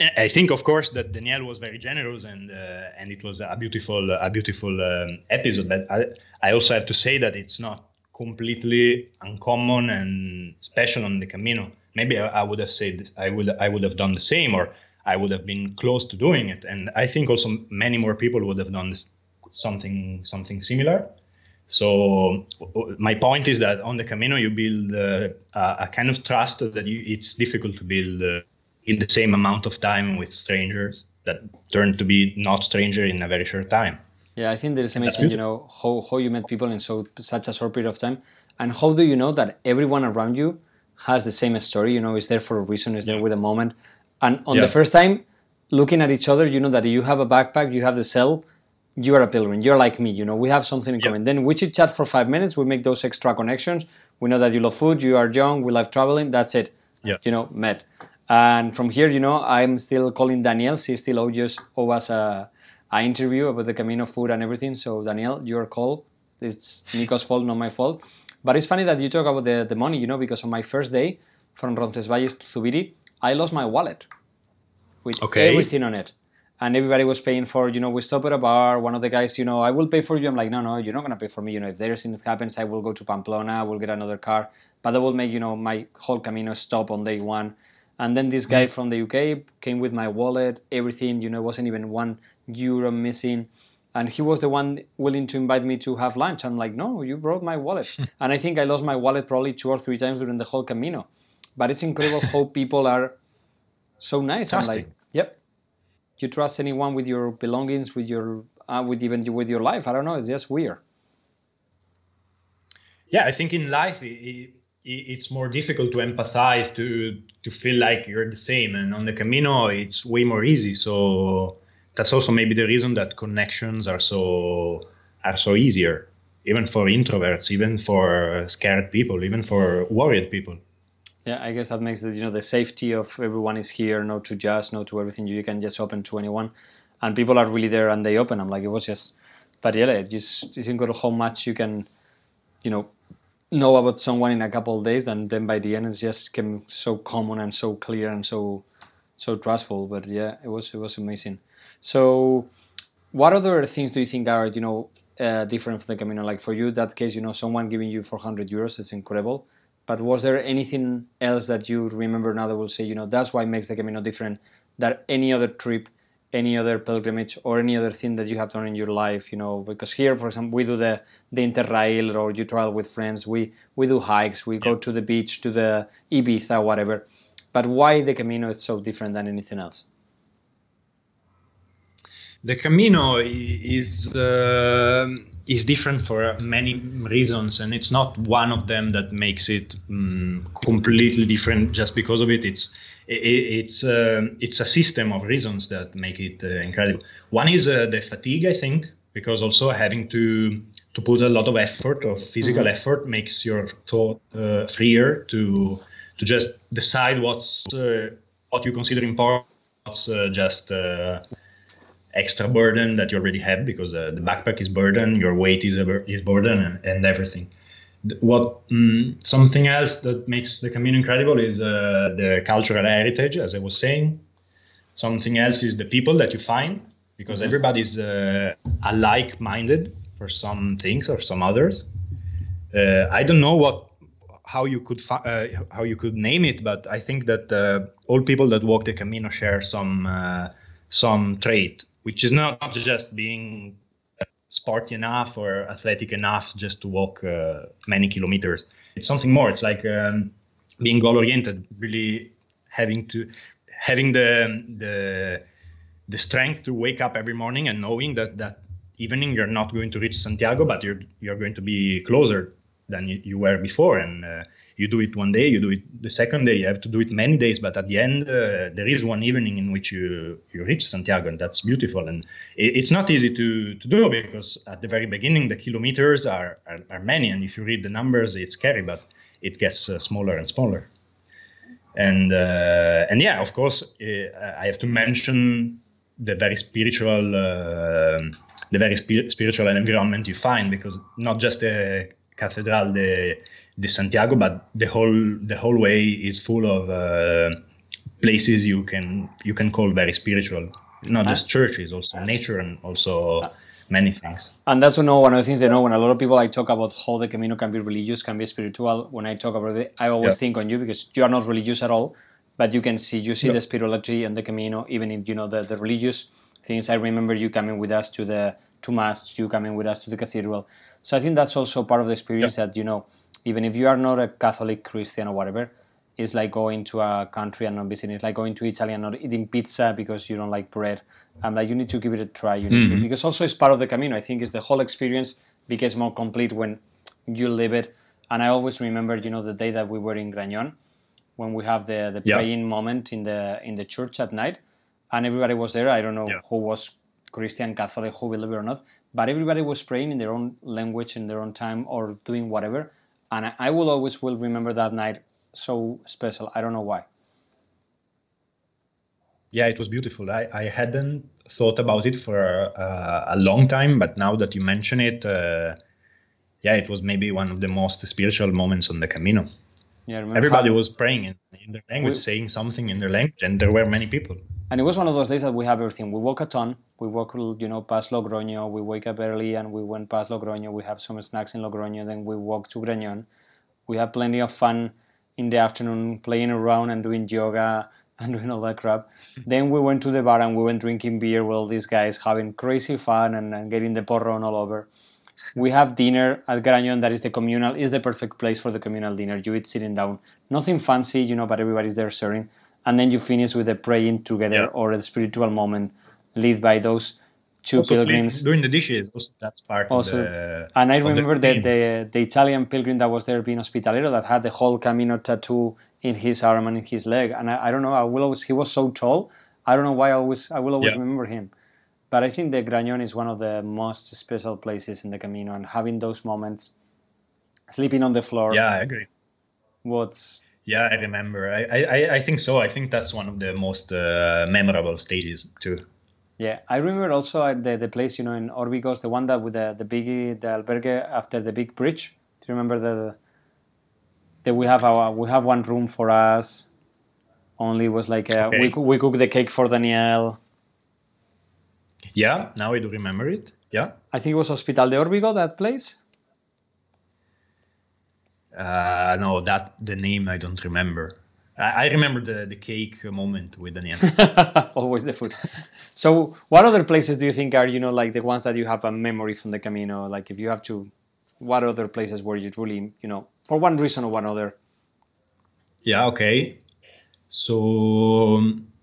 I think, of course, that Danielle was very generous, and uh, and it was a beautiful, a beautiful um, episode. But I, I also have to say that it's not completely uncommon and special on the Camino. Maybe I, I would have said this, I would I would have done the same, or I would have been close to doing it. And I think also many more people would have done this, something something similar. So my point is that on the Camino you build uh, a, a kind of trust that you, it's difficult to build uh, in the same amount of time with strangers that turn to be not stranger in a very short time. yeah, I think there is amazing, you know, how, how you met people in so such a short period of time. And how do you know that everyone around you has the same story, you know, is there for a reason, is there with a moment. And on the first time, looking at each other, you know that you have a backpack, you have the cell, you are a pilgrim, you're like me, you know, we have something in Yeah. common. Then we chit chat for five minutes, we make those extra connections. We know that you love food, you are young, we love traveling, that's it. Yeah. You know, met. And from here, you know, I'm still calling Danielle. She still owes us, owe us a, a interview about the Camino food and everything. So, Danielle, your call. It's Nico's fault, not my fault. But it's funny that you talk about the, the money, you know, because on my first day from Roncesvalles to Zubiri, I lost my wallet with Okay. everything on it. And everybody was paying for, you know, we stop at a bar. One of the guys, you know, I will pay for you. I'm like, no, no, you're not going to pay for me. You know, if there's anything happens, I will go to Pamplona, I will get another car. But that will make, you know, my whole Camino stop on day one. And then this guy from the UK came with my wallet, everything, you know, wasn't even one euro missing. And he was the one willing to invite me to have lunch. I'm like, no, you brought my wallet. and I think I lost my wallet probably two or three times during the whole Camino. But it's incredible how people are so nice. I'm like, yep. You trust anyone with your belongings, with your, uh, with even with your life. I don't know. It's just weird. Yeah, I think in life it, it, it's more difficult to empathize to to feel like you're the same, and on the Camino it's way more easy. So that's also maybe the reason that connections are so are so easier, even for introverts, even for scared people, even for worried people. Yeah, I guess that makes it, you know, the safety of everyone is here, no to judge, no to everything. You can just open to anyone. And people are really there and they open. I'm like, it was just, but yeah, just, incredible how much you can, you know, know about someone in a couple of days. And then by the end, it's just came so common and so clear and so, so trustful. But yeah, it was, it was amazing. So what other things do you think are, you know, uh, different from the Camino? Like for you, that case, you know, someone giving you 400 euros is incredible but was there anything else that you remember now that will say, you know, that's why makes the Camino different that any other trip, any other pilgrimage, or any other thing that you have done in your life, you know? Because here, for example, we do the, the Interrail or you travel with friends, we, we do hikes, we go to the beach, to the Ibiza, whatever. But why the Camino is so different than anything else? The Camino is. Uh is different for many reasons, and it's not one of them that makes it um, completely different just because of it. It's it, it's uh, it's a system of reasons that make it uh, incredible. One is uh, the fatigue, I think, because also having to to put a lot of effort of physical mm-hmm. effort makes your thought uh, freer to to just decide what's uh, what you consider important, what's uh, just extra burden that you already have because uh, the backpack is burden, your weight is a, is burden, and, and everything. What um, something else that makes the Camino incredible is uh, the cultural heritage, as I was saying. Something else is the people that you find because mm-hmm. everybody's uh, alike-minded for some things or some others. Uh, I don't know what how you could fi- uh, how you could name it, but I think that uh, all people that walk the Camino share some some trait which is not just being sporty enough or athletic enough just to walk uh, many kilometers. It's something more. It's like um, being goal oriented, really having to having the the the strength to wake up every morning and knowing that that evening you're not going to reach Santiago, but you're you're going to be closer than you, you were before, and uh, you do it one day, you do it the second day, you have to do it many days, but at the end, uh, there is one evening in which you, you reach Santiago, and that's beautiful. And it, it's not easy to, to do because at the very beginning, the kilometers are, are, are many, and if you read the numbers, it's scary, but it gets uh, smaller and smaller. And uh, and yeah, of course, uh, I have to mention the very spiritual, uh, the very spi- spiritual environment you find because not just the cathedral, the the Santiago, but the whole the whole way is full of uh, places you can you can call very spiritual. Not just churches, also nature and also many things. And that's you know, one of the things they know when a lot of people I talk about how the Camino can be religious, can be spiritual. When I talk about it, I always yeah. think on you because you are not religious at all, but you can see you see yeah. the spirituality and the Camino, even if you know the, the religious things. I remember you coming with us to the to mass, you coming with us to the cathedral. So I think that's also part of the experience yeah. that you know even if you are not a Catholic, Christian, or whatever, it's like going to a country and not visiting. It's like going to Italy and not eating pizza because you don't like bread. I'm like, you need to give it a try. You need mm-hmm. to because also it's part of the Camino. I think it's the whole experience becomes more complete when you live it. And I always remember, you know, the day that we were in Grañón, when we have the the yeah. praying moment in the in the church at night, and everybody was there. I don't know yeah. who was Christian, Catholic, who believe it or not, but everybody was praying in their own language, in their own time, or doing whatever and I, will always will remember that night so special. I don't know why. Yeah, it was beautiful. I, I hadn't thought about it for uh, a long time, but now that you mention it, uh, yeah, it was maybe one of the most spiritual moments on the Camino. Yeah, everybody how, was praying in, in their language, we, saying something in their language, and there were many people. And it was one of those days that we have everything. We walk a ton. We walk, you know, past Logroño. We wake up early and we went past Logroño. We have some snacks in Logroño. Then we walk to Grañón. We have plenty of fun in the afternoon playing around and doing yoga and doing all that crap. then we went to the bar and we went drinking beer with all these guys, having crazy fun and, and getting the porron all over. We have dinner at Grañón that is the communal, is the perfect place for the communal dinner. You eat sitting down, nothing fancy, you know, but everybody's there serving. And then you finish with a praying together yeah. or a spiritual moment led by those two also pilgrims doing the dishes also that's part also, of the and i remember the, the, the italian pilgrim that was there being hospitalero that had the whole camino tattoo in his arm and in his leg and i, I don't know i will always he was so tall i don't know why i always i will always yeah. remember him but i think the grañón is one of the most special places in the camino and having those moments sleeping on the floor yeah i agree what's yeah i remember i i, I think so i think that's one of the most uh, memorable stages too yeah, I remember also the, the place you know in Orbigos, the one that with the the big the albergue after the big bridge. Do you remember the that we have our we have one room for us? Only was like a, okay. we we cook the cake for Danielle. Yeah, now I do remember it. Yeah, I think it was Hospital de Orbigo that place. Uh, no, that the name I don't remember. I, remember the, the cake moment with Danielle. Always the food. So, what other places do you think are you know like the ones that you have a memory from the Camino? Like, if you have to, what other places where you truly you know for one reason or one other? Yeah. Okay. So. Um,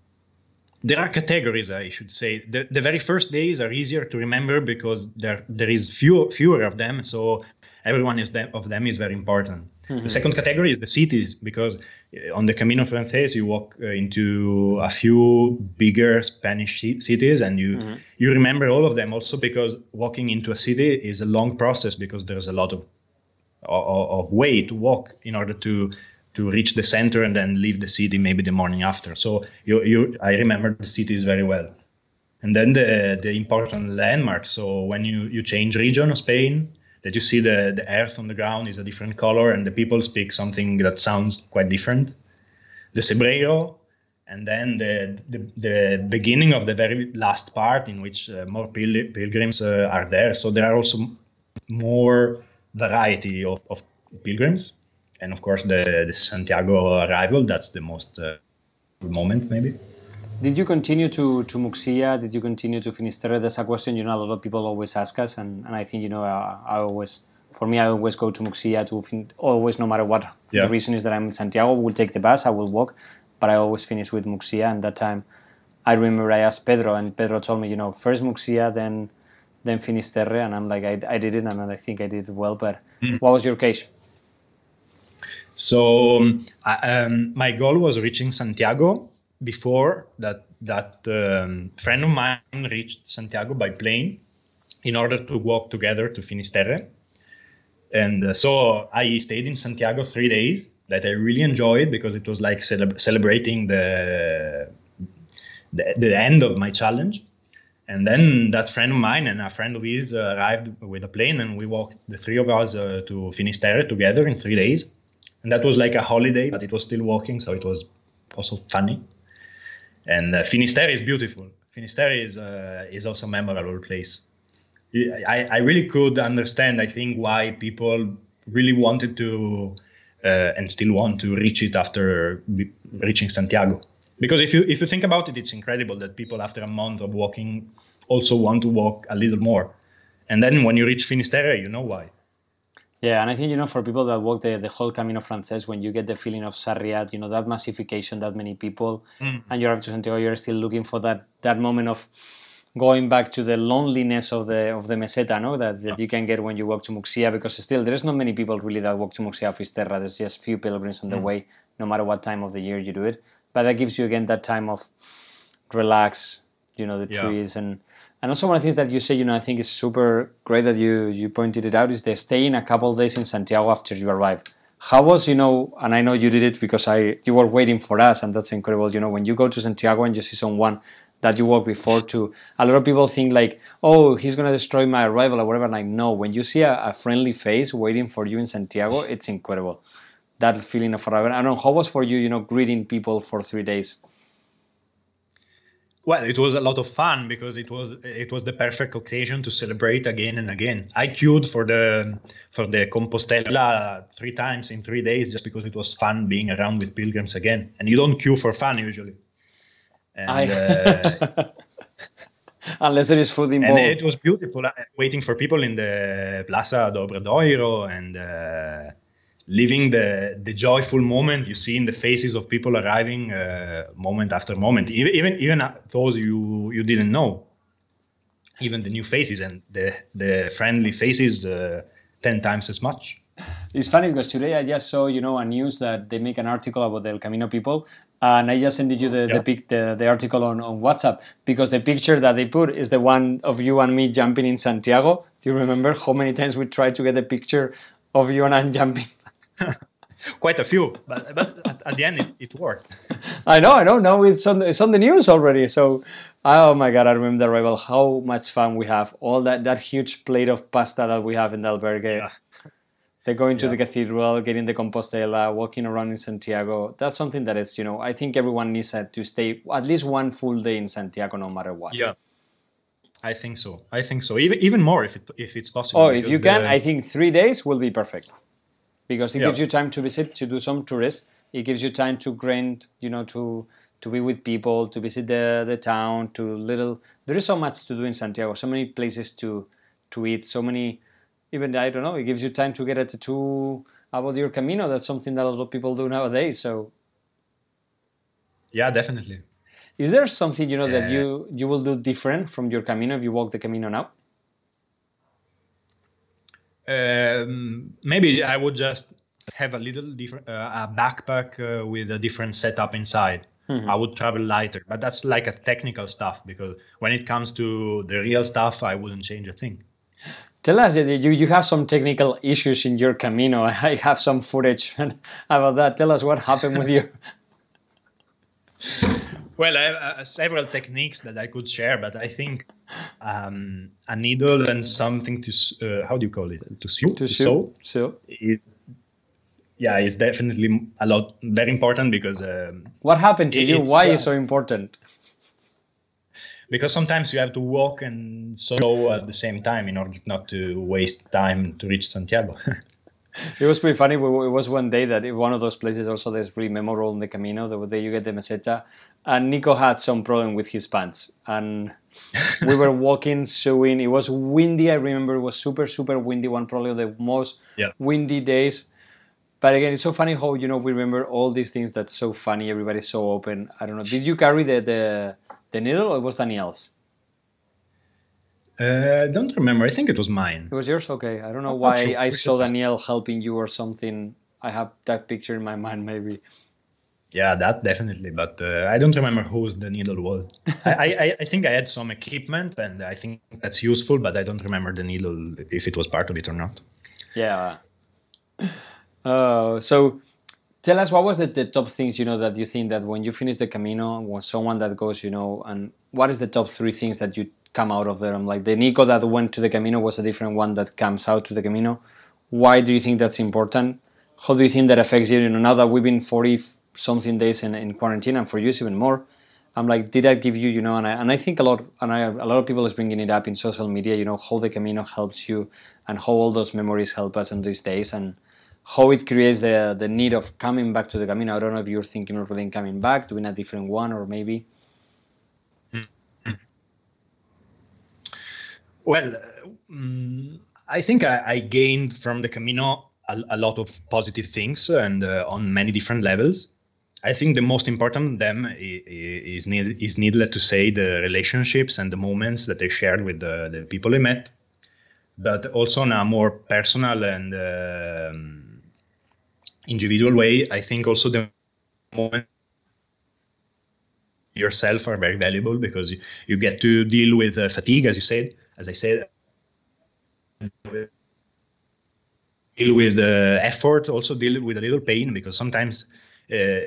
there are categories, I should say. The, the very first days are easier to remember because there there is few, fewer of them. So everyone is them, of them is very important. Mm-hmm. The second category is the cities because uh, on the Camino Frances you walk uh, into a few bigger Spanish cities and you mm-hmm. you remember all of them also because walking into a city is a long process because there's a lot of of, of way to walk in order to to reach the center and then leave the city maybe the morning after. So you, you I remember the cities very well. And then the the important landmarks. So when you, you change region of Spain, that you see the, the earth on the ground is a different color and the people speak something that sounds quite different. The Cebreiro, and then the, the, the beginning of the very last part in which uh, more pil- pilgrims uh, are there. So there are also more variety of, of pilgrims. And of course, the, the Santiago arrival, that's the most uh, moment maybe. Did you continue to, to Muxia? Did you continue to Finisterre? That's a question you know a lot of people always ask us, and, and I think you know I, I always for me I always go to Muxia to fin- always no matter what yeah. the reason is that I'm in Santiago. We'll take the bus, I will walk, but I always finish with Muxia. And that time, I remember I asked Pedro, and Pedro told me, you know, first Muxia, then then Finisterre, and I'm like, I, I did it, and I think I did well. But mm. what was your case? So um, um, my goal was reaching Santiago before that that um, friend of mine reached Santiago by plane in order to walk together to Finisterre. And uh, so I stayed in Santiago three days that I really enjoyed because it was like celeb- celebrating the, the, the end of my challenge. And then that friend of mine and a friend of his uh, arrived with a plane, and we walked the three of us uh, to Finisterre together in three days. And that was like a holiday, but it was still walking, so it was also funny. And uh, Finisterre is beautiful. Finisterre is uh, is also a memorable place. I, I really could understand. I think why people really wanted to uh, and still want to reach it after reaching Santiago. Because if you if you think about it, it's incredible that people after a month of walking also want to walk a little more. And then when you reach Finisterre, you know why. Yeah, and I think you know for people that walk the, the whole Camino Frances, when you get the feeling of Sarria, you know that massification, that many people, mm. and you're to Santiago, you're still looking for that that moment of going back to the loneliness of the of the meseta, no, that, that you can get when you walk to Muxia, because still there's not many people really that walk to Muxia Fisterra. There's just few pilgrims on the mm. way, no matter what time of the year you do it. But that gives you again that time of relax, you know, the yeah. trees and and also one of the things that you say, you know, I think is super great that you you pointed it out is the staying a couple days in Santiago after you arrive. How was, you know, and I know you did it because I you were waiting for us, and that's incredible. You know, when you go to Santiago and you see someone that you walked before to a lot of people think like oh he's gonna destroy my arrival or whatever like no when you see a, a friendly face waiting for you in santiago it's incredible that feeling of arrival i don't know how was for you you know greeting people for three days well, it was a lot of fun because it was it was the perfect occasion to celebrate again and again. I queued for the for the Compostela three times in three days just because it was fun being around with pilgrims again. And you don't queue for fun usually. And, I... uh, Unless there is food involved. And it was beautiful, uh, waiting for people in the Plaza do Obradoiro and. Uh, living the the joyful moment you see in the faces of people arriving uh, moment after moment. Even even even those you you didn't know. Even the new faces and the the friendly faces uh, 10 times as much. It's funny because today i just saw you know a news that they make an article about the el camino people and i just sent you the yeah. the, pic, the, the article on, on whatsapp because the picture that they put is the one of you and me jumping in santiago. Do you remember how many times we tried to get a picture of you and I jumping Quite a few, but, but at, at the end it, it, worked. I know, I know. Now it's on it's on the news already. So, oh my god, I remember the arrival. How much fun we have! All that that huge plate of pasta that we have in the albergue. Yeah. They're going to yeah. the cathedral, getting the Compostela, walking around in Santiago. That's something that is, you know, I think everyone needs to stay at least one full day in Santiago, no matter what. Yeah. I think so. I think so. Even even more if it, if it's possible. Oh, if you can, the... I think three days will be perfect because it yeah. gives you time to visit, to do some tourists. It gives you time to grind, you know, to to be with people, to visit the the town, to little. There is so much to do in Santiago. So many places to to eat. So many, even I don't know. It gives you time to get a tattoo about your Camino. That's something that a lot of people do nowadays. So. Yeah, definitely. Is there something you know that uh, you you will do different from your Camino if you walk the Camino now? Um, maybe I would just have a little different uh, a backpack uh, with a different setup inside. Mm-hmm. I would travel lighter, but that's like a technical stuff because when it comes to the real stuff, I wouldn't change a thing. Tell us, you, you have some technical issues in your Camino. I have some footage about that. Tell us what happened with you. Well, I have uh, several techniques that I could share, but I think um, a needle and something to uh, how do you call it to sew to, to sew, sew. Is, yeah, it's definitely a lot very important because. Um, what happened to you? Why uh, is so important? Because sometimes you have to walk and sew at the same time in order not to waste time to reach Santiago. it was pretty funny. It was one day that eh, one of those places also that's really memorable in the Camino, the day you get the meseta, and Nico had some problem with his pants, and we were walking, sewing. It was windy. I remember it was super, super windy. One probably of the most yeah. windy days. But again, it's so funny how you know we remember all these things. That's so funny. Everybody's so open. I don't know. Did you carry the the, the needle, or was Danielle's? Uh, I don't remember. I think it was mine. It was yours. Okay. I don't know why sure. I saw Danielle helping you or something. I have that picture in my mind, maybe. Yeah, that definitely, but uh, I don't remember whose the needle was. I, I, I think I had some equipment, and I think that's useful, but I don't remember the needle if it was part of it or not. Yeah. Uh, so, tell us what was the, the top things you know that you think that when you finish the Camino, when someone that goes, you know, and what is the top three things that you come out of there? I'm like the Nico that went to the Camino was a different one that comes out to the Camino. Why do you think that's important? How do you think that affects you? You know, now that we've been 40 something days in, in quarantine, and for you even more. I'm like, did that give you, you know, and I, and I think a lot, and I, a lot of people is bringing it up in social media, you know, how the Camino helps you and how all those memories help us in these days and how it creates the, the need of coming back to the Camino. I don't know if you're thinking of really coming back, doing a different one or maybe. Well, um, I think I, I gained from the Camino a, a lot of positive things and uh, on many different levels. I think the most important of them is, need, is needless to say the relationships and the moments that I shared with the, the people I met, but also in a more personal and um, individual way. I think also the moment yourself are very valuable because you, you get to deal with uh, fatigue, as you said, as I said, deal with uh, effort, also deal with a little pain because sometimes uh,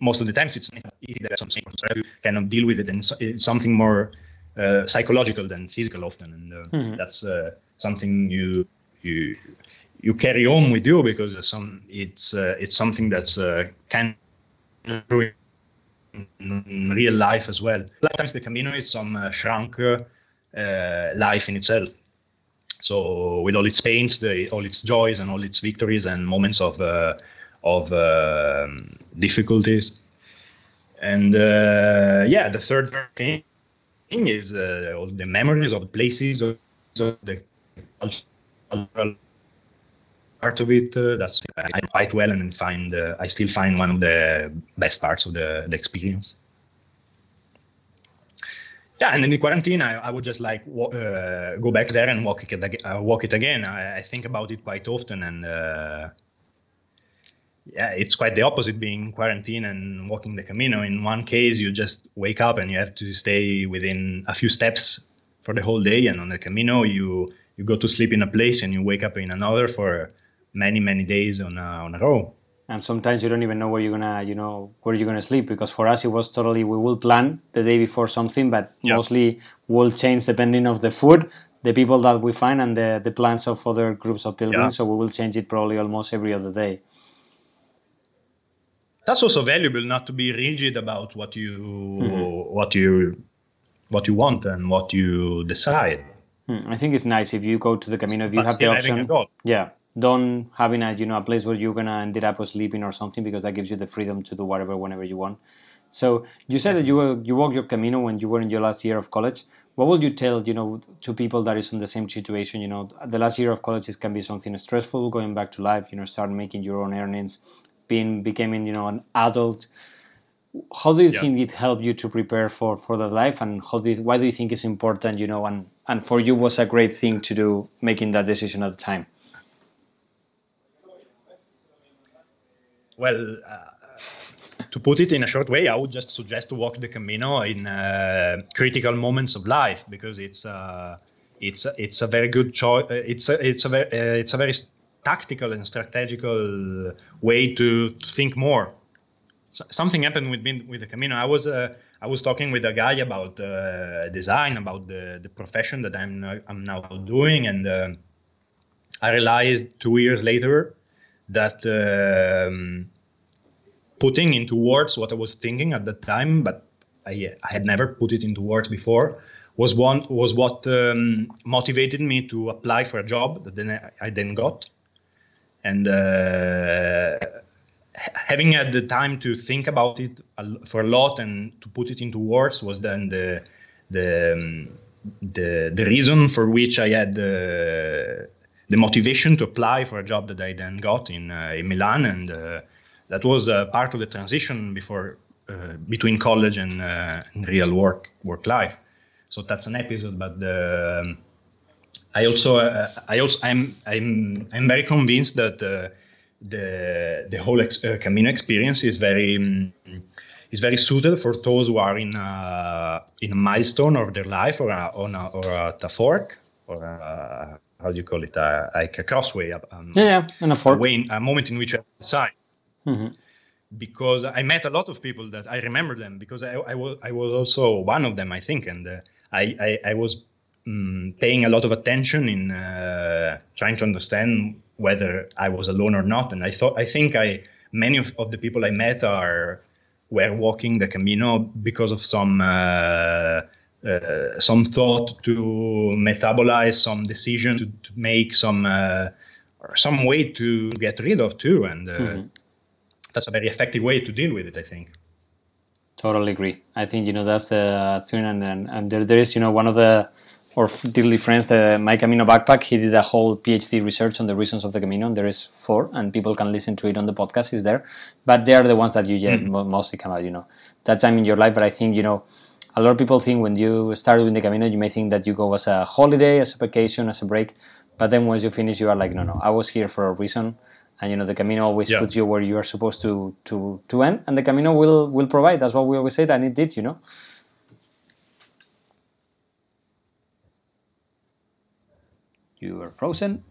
most of the times it's easy that something you kind of deal with it and it's something more uh, psychological than physical often and uh, mm-hmm. that's uh, something you you you carry on with you because some it's uh, it's something that's uh, kind of in real life as well. Sometimes the Camino is some uh, shrunk uh, life in itself. So with all its pains, the, all its joys, and all its victories and moments of uh, of um, difficulties, and uh, yeah, the third thing is uh, all the memories of places, of the cultural part of it. Uh, that's I quite well, and find uh, I still find one of the best parts of the, the experience. Yeah, and in the quarantine, I, I would just like uh, go back there and walk it, uh, walk it again. I, I, think about it quite often, and uh, yeah, it's quite the opposite being quarantine and walking the Camino. In one case, you just wake up and you have to stay within a few steps for the whole day, and on the Camino, you you go to sleep in a place and you wake up in another for many many days on a, on a row and sometimes you don't even know where you're gonna you know where you're gonna sleep because for us it was totally we will plan the day before something but yep. mostly will change depending of the food the people that we find and the, the plans of other groups of pilgrims so we will change it probably almost every other day that's also valuable not to be rigid about what you mm-hmm. what you what you want and what you decide hmm. i think it's nice if you go to the camino if you have the option yeah don't having a you know a place where you're gonna end up sleeping or something because that gives you the freedom to do whatever whenever you want. So you said that you were you walked your Camino when you were in your last year of college. What would you tell you know to people that is in the same situation? You know, the last year of college it can be something stressful. Going back to life, you know, start making your own earnings, being becoming you know an adult. How do you yeah. think it helped you to prepare for for the life, and how do you, why do you think it's important? You know, and and for you was a great thing to do making that decision at the time. Well, uh, to put it in a short way, I would just suggest to walk the Camino in uh, critical moments of life because it's uh, it's it's a very good choice. Uh, it's a, it's a very, uh, it's a very tactical and strategical way to, to think more. So something happened with me with the Camino. I was uh, I was talking with a guy about design, about the, the profession that I'm I'm now doing, and I realized two years later that um, putting into words what I was thinking at that time, but I, I had never put it into words before, was one was what um, motivated me to apply for a job that then I, I then got, and uh, having had the time to think about it for a lot and to put it into words was then the the um, the, the reason for which I had. Uh, the motivation to apply for a job that I then got in, uh, in Milan, and uh, that was uh, part of the transition before between college and, real work work life. So that's an episode, but the, I also I also I'm I'm I'm very convinced that the the whole ex- Camino experience is very um, is very suited for those who are in a, in a milestone of their life or a, on a, or at a fork or a, how do you call it, uh, like a crossway. Um, yeah, yeah, and a fork. A, way, a moment in which I decide. Mm-hmm. Because I met a lot of people that I remember them because I, I was I was also one of them I think and uh, I, I, I was um, paying a lot of attention in uh, trying to understand whether I was alone or not and I thought I think I many of, of the people I met are were walking the Camino because of some uh, some thought to metabolize, some decision to, to make, some uh, or some way to get rid of too, and uh, mm-hmm. that's a very effective way to deal with it. I think. Totally agree. I think you know that's the thing, and and, and there, there is you know one of the or dearly friends, the My Camino backpack. He did a whole PhD research on the reasons of the Camino, and there is four, and people can listen to it on the podcast. Is there, but they are the ones that you mm-hmm. mostly come out. You know, that time in your life. But I think you know a lot of people think when you start doing the Camino, you may think that you go as a holiday, as a vacation, as a break. But then once you finish, you are like, no, no, I was here for a reason. And you know, the Camino always yeah. puts you where you are supposed to to to end, and the Camino will will provide. That's what we always said. and it did, you know. You are frozen.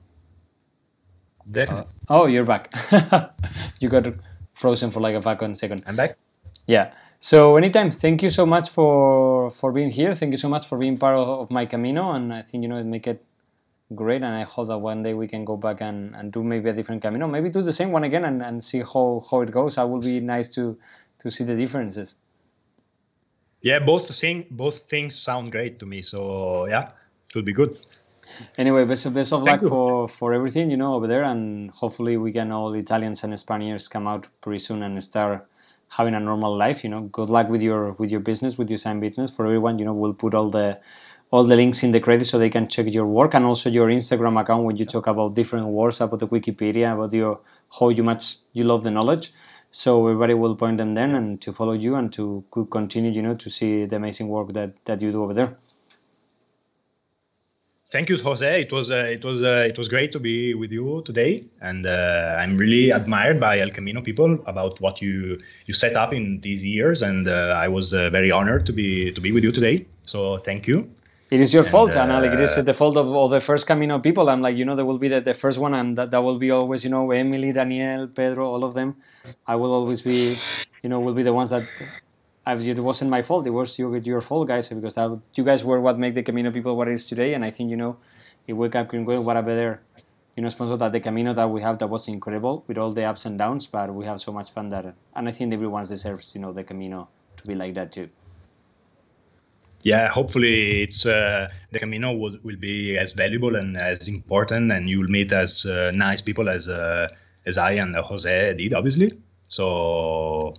There. Uh, oh, you're back. you got frozen for like a fucking second. I'm back. Yeah. So anytime, thank you so much for for being here. Thank you so much for being part of, of my Camino, and I think you know it make it great. And I hope that one day we can go back and, and do maybe a different Camino, maybe do the same one again and, and see how, how it goes. That would be nice to to see the differences. yeah, both thing both things sound great to me. So yeah, it would be good. Anyway, best of, best of luck for, for everything, you know, over there. And hopefully we can all Italians and Spaniards come out pretty soon and start having a normal life, you know. Good luck with your with your business, with your sign business. For everyone, you know, we'll put all the all the links in the credit so they can check your work and also your Instagram account when you talk about different words about the Wikipedia, about your how you much you love the knowledge. So everybody will point them then and to follow you and to continue, you know, to see the amazing work that, that you do over there. Thank you, Jose. It was uh, it was uh, it was great to be with you today, and uh, I'm really admired by El Camino people about what you you set up in these years, and uh, I was uh, very honored to be to be with you today. So thank you. It is your and, fault, and like it is the fault of all the first Camino people. I'm like, you know, there will be the, the first one, and that, that will be always, you know, Emily, Danielle, Pedro, all of them. I will always be, you know, will be the ones that it wasn't my fault. It was your, your fault, guys, because that, you guys were what make the Camino people what it is today. And I think you know, if we kept going, what a better you know sponsor that the Camino that we have that was incredible with all the ups and downs. But we have so much fun that, and I think everyone deserves you know the Camino to be like that too. Yeah, hopefully it's uh, the Camino will, will be as valuable and as important, and you'll meet as uh, nice people as uh, as I and Jose did, obviously. So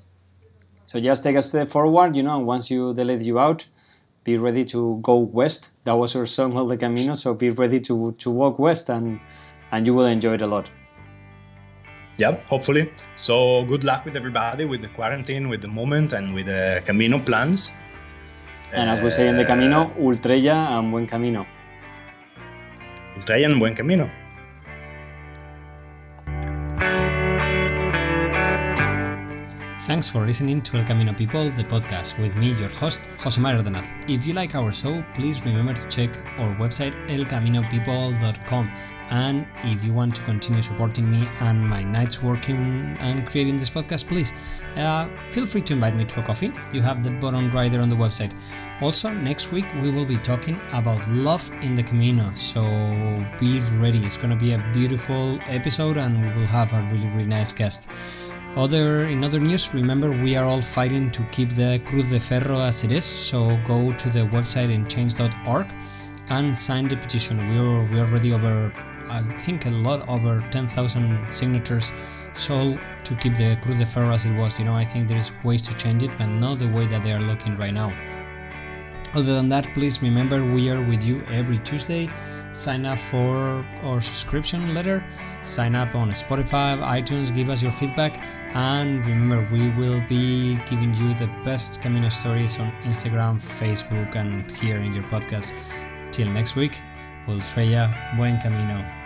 so just take a step forward, you know, and once you delete you out, be ready to go west. That was our song, El Camino. So be ready to, to walk west and, and you will enjoy it a lot. Yeah, hopefully. So good luck with everybody with the quarantine, with the moment, and with the Camino plans. And as we say in the Camino, uh, Ultreia and Buen Camino. Ultreia and Buen Camino. Thanks for listening to El Camino People, the podcast, with me, your host, Jose Ardenaz. If you like our show, please remember to check our website, elcaminopeople.com. And if you want to continue supporting me and my nights working and creating this podcast, please uh, feel free to invite me to a coffee. You have the button right there on the website. Also, next week we will be talking about love in the Camino. So be ready. It's going to be a beautiful episode and we will have a really, really nice guest. Other in other news, remember we are all fighting to keep the Cruz de Ferro as it is. So go to the website in change.org and sign the petition. We're we already over, I think a lot over 10,000 signatures. So to keep the Cruz de Ferro as it was, you know, I think there's ways to change it, but not the way that they are looking right now. Other than that, please remember we are with you every Tuesday sign up for our subscription letter, sign up on Spotify, iTunes, give us your feedback, and remember, we will be giving you the best Camino stories on Instagram, Facebook, and here in your podcast. Till next week, Ultreia Buen Camino.